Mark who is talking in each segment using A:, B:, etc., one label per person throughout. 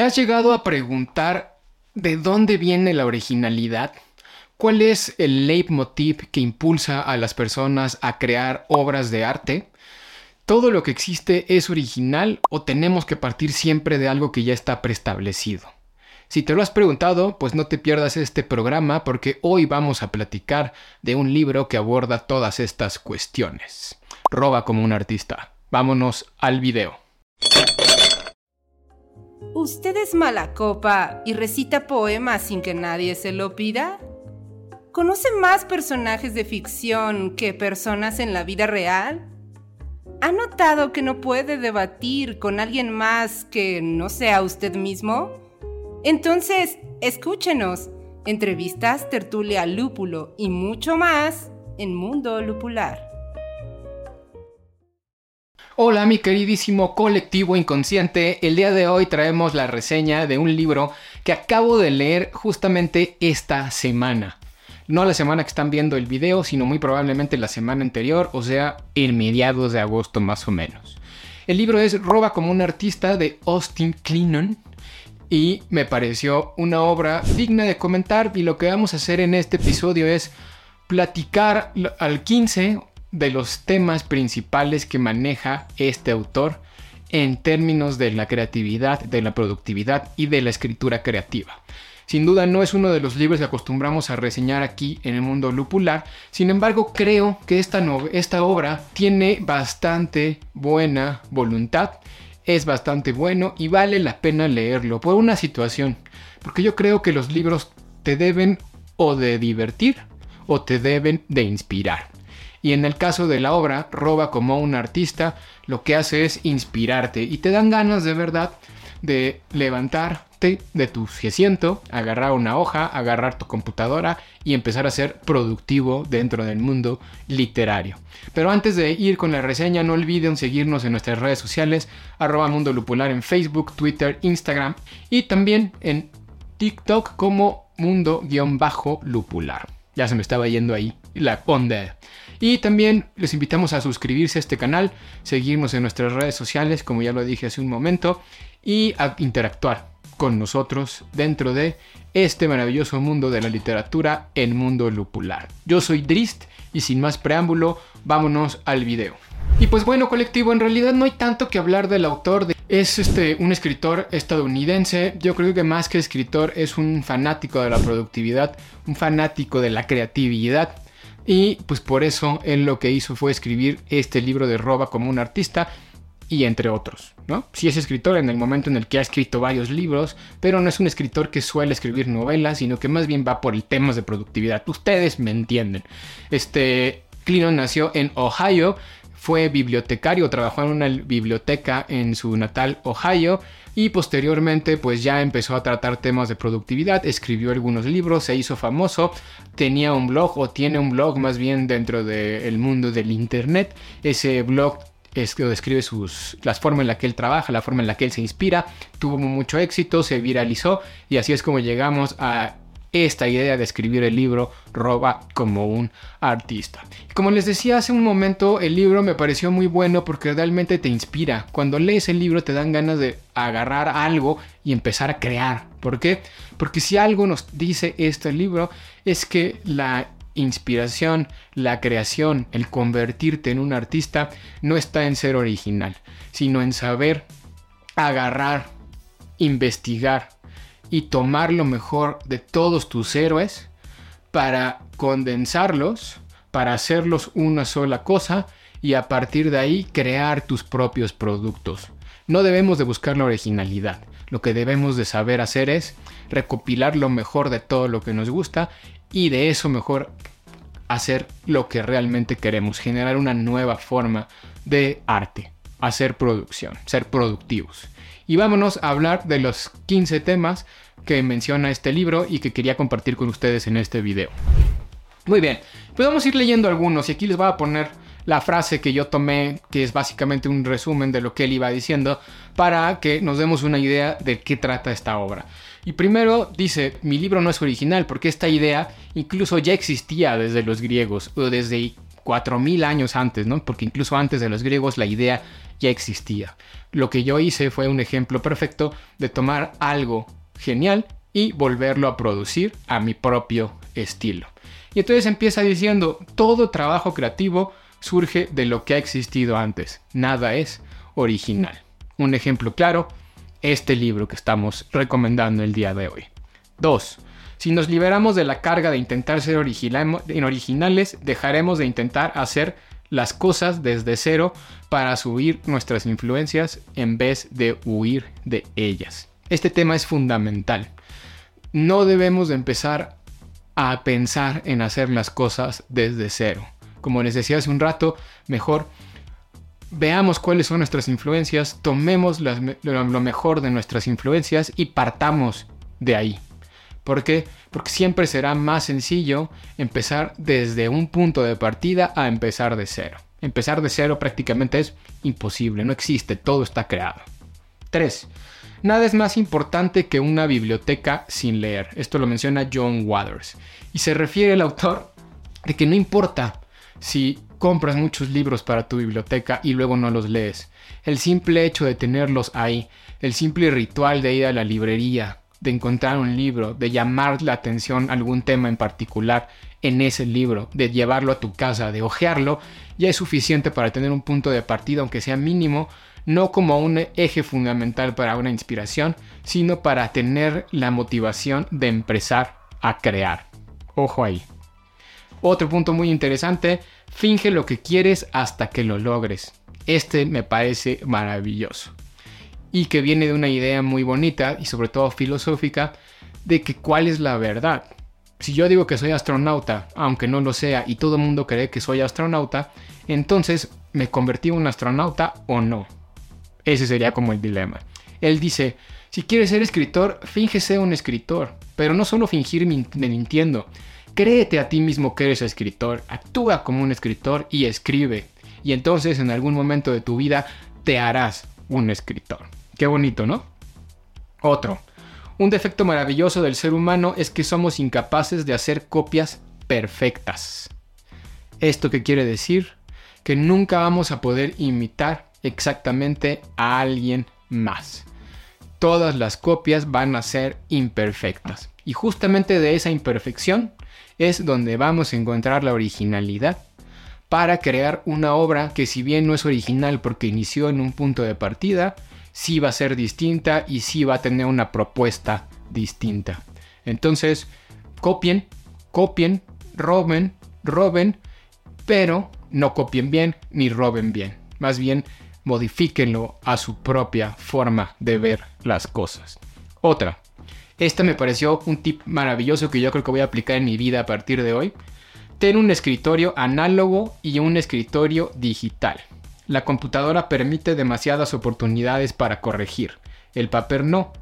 A: ¿Te has llegado a preguntar de dónde viene la originalidad? ¿Cuál es el leitmotiv que impulsa a las personas a crear obras de arte? ¿Todo lo que existe es original o tenemos que partir siempre de algo que ya está preestablecido? Si te lo has preguntado, pues no te pierdas este programa porque hoy vamos a platicar de un libro que aborda todas estas cuestiones. Roba como un artista. Vámonos al video.
B: ¿Usted es mala copa y recita poemas sin que nadie se lo pida? ¿Conoce más personajes de ficción que personas en la vida real? ¿Ha notado que no puede debatir con alguien más que no sea usted mismo? Entonces, escúchenos. Entrevistas, tertulia, lúpulo y mucho más en Mundo Lupular.
A: Hola mi queridísimo colectivo inconsciente, el día de hoy traemos la reseña de un libro que acabo de leer justamente esta semana no la semana que están viendo el video, sino muy probablemente la semana anterior, o sea, en mediados de agosto más o menos. El libro es Roba como un artista de Austin Klenon y me pareció una obra digna de comentar y lo que vamos a hacer en este episodio es platicar al 15 de los temas principales que maneja este autor en términos de la creatividad, de la productividad y de la escritura creativa. Sin duda no es uno de los libros que acostumbramos a reseñar aquí en el mundo lupular, sin embargo creo que esta, esta obra tiene bastante buena voluntad, es bastante bueno y vale la pena leerlo por una situación, porque yo creo que los libros te deben o de divertir o te deben de inspirar. Y en el caso de la obra, Roba como un artista, lo que hace es inspirarte y te dan ganas de verdad de levantar de tu asiento, agarrar una hoja, agarrar tu computadora y empezar a ser productivo dentro del mundo literario. Pero antes de ir con la reseña, no olviden seguirnos en nuestras redes sociales, arroba Mundo Lupular en Facebook, Twitter, Instagram y también en TikTok como Mundo-Lupular. Ya se me estaba yendo ahí la onda. Y también les invitamos a suscribirse a este canal, seguirnos en nuestras redes sociales, como ya lo dije hace un momento, y a interactuar con nosotros dentro de este maravilloso mundo de la literatura, el mundo lupular. Yo soy Drist y sin más preámbulo, vámonos al video. Y pues bueno, colectivo, en realidad no hay tanto que hablar del autor. Es este, un escritor estadounidense. Yo creo que más que escritor es un fanático de la productividad, un fanático de la creatividad. Y pues por eso él lo que hizo fue escribir este libro de Roba como un artista y entre otros. ¿no? Es escritor en el momento en el que ha escrito varios libros, pero no es un escritor que suele escribir novelas, sino que más bien va por el temas de productividad. Ustedes me entienden. Este, Clinton nació en Ohio, fue bibliotecario, trabajó en una biblioteca en su natal Ohio y posteriormente pues ya empezó a tratar temas de productividad, escribió algunos libros, se hizo famoso, tenía un blog o tiene un blog más bien dentro del mundo del internet, ese blog es que describe sus, las formas en la que él trabaja, la forma en la que él se inspira, tuvo mucho éxito, se viralizó y así es como llegamos a esta idea de escribir el libro Roba como un artista. Como les decía hace un momento, el libro me pareció muy bueno porque realmente te inspira. Cuando lees el libro te dan ganas de agarrar algo y empezar a crear. ¿Por qué? Porque si algo nos dice este libro es que la inspiración, la creación, el convertirte en un artista no está en ser original, sino en saber agarrar, investigar y tomar lo mejor de todos tus héroes para condensarlos, para hacerlos una sola cosa y a partir de ahí crear tus propios productos. No debemos de buscar la originalidad. Lo que debemos de saber hacer es recopilar lo mejor de todo lo que nos gusta y de eso mejor hacer lo que realmente queremos, generar una nueva forma de arte, hacer producción, ser productivos. Y vámonos a hablar de los 15 temas que menciona este libro y que quería compartir con ustedes en este video. Muy bien, pues vamos a ir leyendo algunos y aquí les voy a poner la frase que yo tomé, que es básicamente un resumen de lo que él iba diciendo, para que nos demos una idea de qué trata esta obra. Y primero dice, mi libro no es original, porque esta idea incluso ya existía desde los griegos o desde 4000 años antes, ¿no? Porque incluso antes de los griegos la idea ya existía. Lo que yo hice fue un ejemplo perfecto de tomar algo genial y volverlo a producir a mi propio estilo. Y entonces empieza diciendo, todo trabajo creativo surge de lo que ha existido antes, nada es original. Un ejemplo claro, este libro que estamos recomendando el día de hoy. 2. Si nos liberamos de la carga de intentar ser originales, dejaremos de intentar hacer las cosas desde cero para subir nuestras influencias en vez de huir de ellas. Este tema es fundamental. No debemos de empezar a pensar en hacer las cosas desde cero. Como les decía hace un rato, mejor veamos cuáles son nuestras influencias, tomemos lo mejor de nuestras influencias y partamos de ahí. ¿Por qué? Porque siempre será más sencillo empezar desde un punto de partida a empezar de cero. Empezar de cero prácticamente es imposible, no existe, todo está creado. 3. Nada es más importante que una biblioteca sin leer. Esto lo menciona John Waters. Y se refiere el autor de que no importa si compras muchos libros para tu biblioteca y luego no los lees. El simple hecho de tenerlos ahí, el simple ritual de ir a la librería, de encontrar un libro, de llamar la atención a algún tema en particular en ese libro, de llevarlo a tu casa, de hojearlo, ya es suficiente para tener un punto de partida, aunque sea mínimo, no como un eje fundamental para una inspiración, sino para tener la motivación de empezar a crear. Ojo ahí. Otro punto muy interesante, finge lo que quieres hasta que lo logres. Este me parece maravilloso y que viene de una idea muy bonita y sobre todo filosófica de que cuál es la verdad. Si yo digo que soy astronauta, aunque no lo sea, y todo el mundo cree que soy astronauta, entonces ¿me convertí en un astronauta o no? Ese sería como el dilema. Él dice, si quieres ser escritor, fíngese un escritor, pero no solo fingir mintiendo. Créete a ti mismo que eres escritor, actúa como un escritor y escribe. Y entonces en algún momento de tu vida te harás un escritor. Qué bonito, ¿no? Otro. Un defecto maravilloso del ser humano es que somos incapaces de hacer copias perfectas. ¿Esto qué quiere decir? Que nunca vamos a poder imitar exactamente a alguien más. Todas las copias van a ser imperfectas. Y justamente de esa imperfección es donde vamos a encontrar la originalidad para crear una obra que si bien no es original porque inició en un punto de partida, sí va a ser distinta y sí va a tener una propuesta distinta. Entonces, copien, copien, roben, roben, pero no copien bien ni roben bien. Más bien, modifíquenlo a su propia forma de ver las cosas. Otra, esta me pareció un tip maravilloso que yo creo que voy a aplicar en mi vida a partir de hoy. Ten un escritorio análogo y un escritorio digital. La computadora permite demasiadas oportunidades para corregir, el papel no.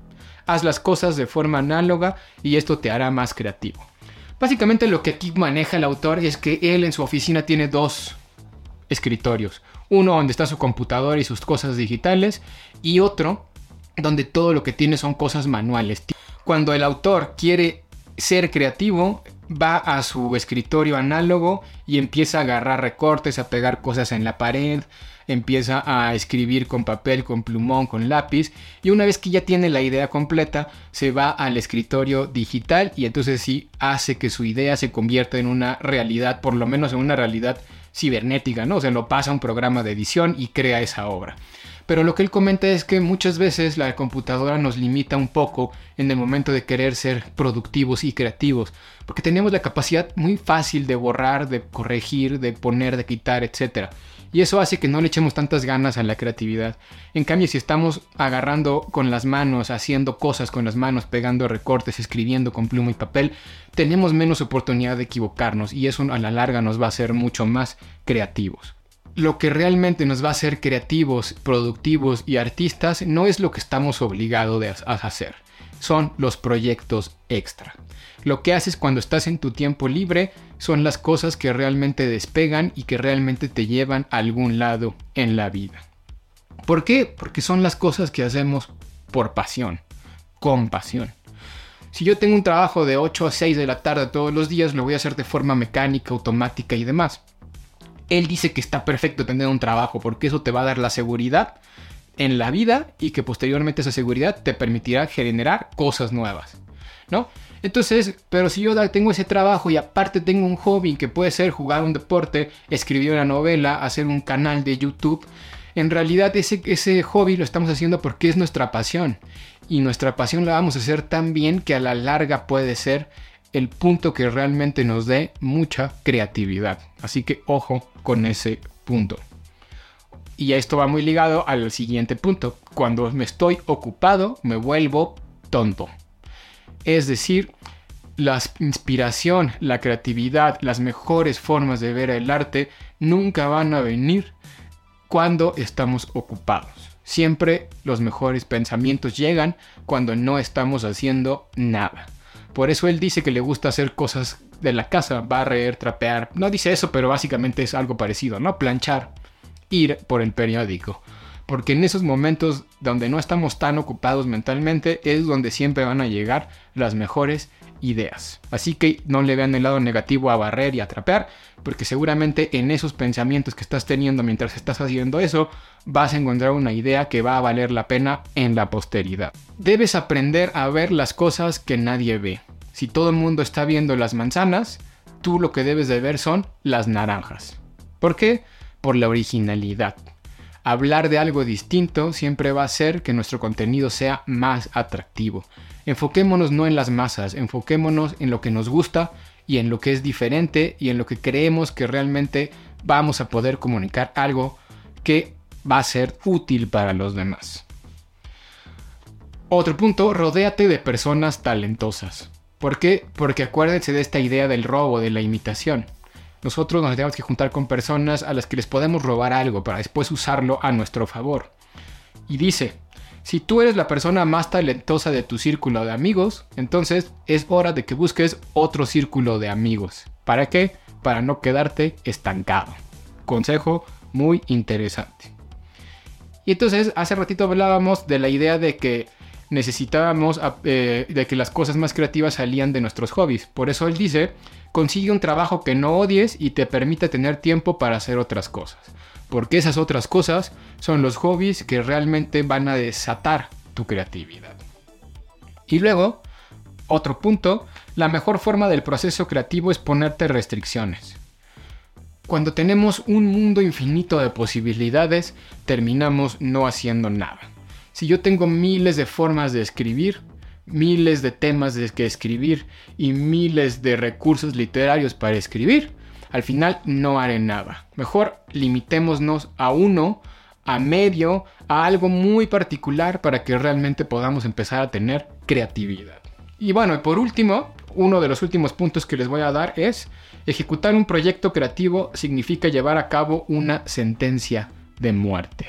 A: Haz las cosas de forma análoga y esto te hará más creativo. Básicamente lo que aquí maneja el autor es que él en su oficina tiene dos escritorios. Uno donde está su computadora y sus cosas digitales y otro donde todo lo que tiene son cosas manuales. Cuando el autor quiere ser creativo, va a su escritorio análogo y empieza a agarrar recortes, a pegar cosas en la pared, empieza a escribir con papel, con plumón, con lápiz y una vez que ya tiene la idea completa se va al escritorio digital y entonces sí hace que su idea se convierta en una realidad, por lo menos en una realidad cibernética, ¿no? O sea, lo pasa a un programa de edición y crea esa obra. Pero lo que él comenta es que muchas veces la computadora nos limita un poco en el momento de querer ser productivos y creativos, porque tenemos la capacidad muy fácil de borrar, de corregir, de poner, de quitar, etc. Y eso hace que no le echemos tantas ganas a la creatividad. En cambio, si estamos agarrando con las manos, haciendo cosas con las manos, pegando recortes, escribiendo con pluma y papel, tenemos menos oportunidad de equivocarnos y eso a la larga nos va a hacer mucho más creativos lo que realmente nos va a hacer creativos, productivos y artistas no es lo que estamos obligados a hacer, son los proyectos extra. Lo que haces cuando estás en tu tiempo libre son las cosas que realmente despegan y que realmente te llevan a algún lado en la vida. ¿Por qué? Porque son las cosas que hacemos por pasión, con pasión. Si yo tengo un trabajo de 8 a 6 de la tarde todos los días, lo voy a hacer de forma mecánica, automática y demás él dice que está perfecto tener un trabajo porque eso te va a dar la seguridad en la vida y que posteriormente esa seguridad te permitirá generar cosas nuevas, ¿no? Entonces, pero si yo tengo ese trabajo y aparte tengo un hobby que puede ser jugar un deporte, escribir una novela, hacer un canal de YouTube, en realidad ese, ese hobby lo estamos haciendo porque es nuestra pasión. Y nuestra pasión la vamos a hacer tan bien que a la larga puede ser el punto que realmente nos dé mucha creatividad. Así que ojo con ese punto. Y esto va muy ligado al siguiente punto. Cuando me estoy ocupado, me vuelvo tonto. Es decir, la inspiración, la creatividad, las mejores formas de ver el arte nunca van a venir cuando estamos ocupados. Siempre los mejores pensamientos llegan cuando no estamos haciendo nada. Por eso él dice que le gusta hacer cosas de la casa, barrer, trapear. No dice eso, pero básicamente es algo parecido, ¿no? Planchar, ir por el periódico. Porque en esos momentos donde no estamos tan ocupados mentalmente es donde siempre van a llegar las mejores ideas. Así que no le vean el lado negativo a barrer y a trapear, porque seguramente en esos pensamientos que estás teniendo mientras estás haciendo eso, vas a encontrar una idea que va a valer la pena en la posteridad. Debes aprender a ver las cosas que nadie ve. Si todo el mundo está viendo las manzanas, tú lo que debes de ver son las naranjas. ¿Por qué? Por la originalidad hablar de algo distinto siempre va a hacer que nuestro contenido sea más atractivo. Enfoquémonos no en las masas, enfoquémonos en lo que nos gusta y en lo que es diferente y en lo que creemos que realmente vamos a poder comunicar algo que va a ser útil para los demás. Otro punto, rodéate de personas talentosas. ¿Por qué? Porque acuérdense de esta idea del robo, de la imitación nosotros nos tenemos que juntar con personas a las que les podemos robar algo para después usarlo a nuestro favor. Y dice, si tú eres la persona más talentosa de tu círculo de amigos, entonces es hora de que busques otro círculo de amigos. ¿Para qué? Para no quedarte estancado. Consejo muy interesante. Y entonces hace ratito hablábamos de la idea de que necesitábamos eh, de que las cosas más creativas salían de nuestros hobbies. Por eso él dice, consigue un trabajo que no odies y te permita tener tiempo para hacer otras cosas. Porque esas otras cosas son los hobbies que realmente van a desatar tu creatividad. Y luego, otro punto, la mejor forma del proceso creativo es ponerte restricciones. Cuando tenemos un mundo infinito de posibilidades, terminamos no haciendo nada. Si yo tengo miles de formas de escribir, miles de temas de que escribir y miles de recursos literarios para escribir, al final no haré nada. Mejor limitémonos a uno, a medio, a algo muy particular para que realmente podamos empezar a tener creatividad. Y bueno, y por último, uno de los últimos puntos que les voy a dar es, ejecutar un proyecto creativo significa llevar a cabo una sentencia de muerte.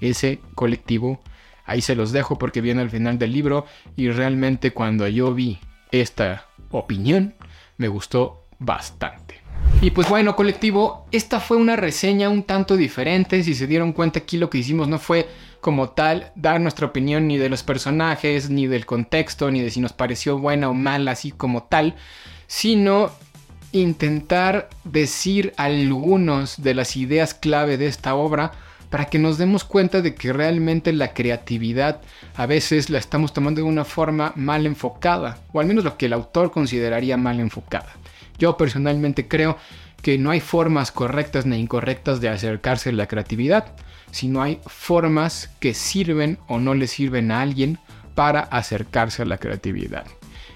A: Ese colectivo Ahí se los dejo porque viene al final del libro y realmente cuando yo vi esta opinión me gustó bastante. Y pues bueno, colectivo, esta fue una reseña un tanto diferente. Si se dieron cuenta aquí lo que hicimos no fue como tal dar nuestra opinión ni de los personajes, ni del contexto, ni de si nos pareció buena o mala, así como tal, sino intentar decir algunos de las ideas clave de esta obra para que nos demos cuenta de que realmente la creatividad a veces la estamos tomando de una forma mal enfocada, o al menos lo que el autor consideraría mal enfocada. Yo personalmente creo que no hay formas correctas ni incorrectas de acercarse a la creatividad, sino hay formas que sirven o no le sirven a alguien para acercarse a la creatividad.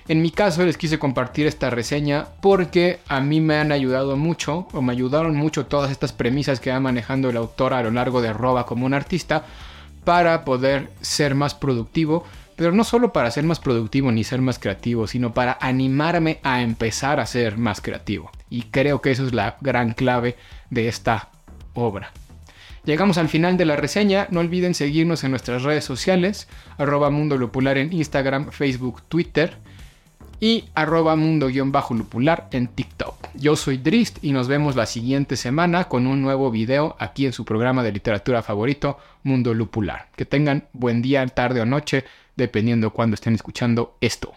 A: En mi caso les quise compartir esta reseña porque a mí me han ayudado mucho o me ayudaron mucho todas estas premisas que va manejando el autor a lo largo de Roba como un artista para poder ser más productivo, pero no solo para ser más productivo ni ser más creativo, sino para animarme a empezar a ser más creativo. Y creo que eso es la gran clave de esta obra. Llegamos al final de la reseña, no olviden seguirnos en nuestras redes sociales, arroba Mundo Lupular en Instagram, Facebook, Twitter y arroba mundo-lupular en TikTok. Yo soy Drist y nos vemos la siguiente semana con un nuevo video aquí en su programa de literatura favorito, Mundo Lupular. Que tengan buen día, tarde o noche, dependiendo cuando estén escuchando esto.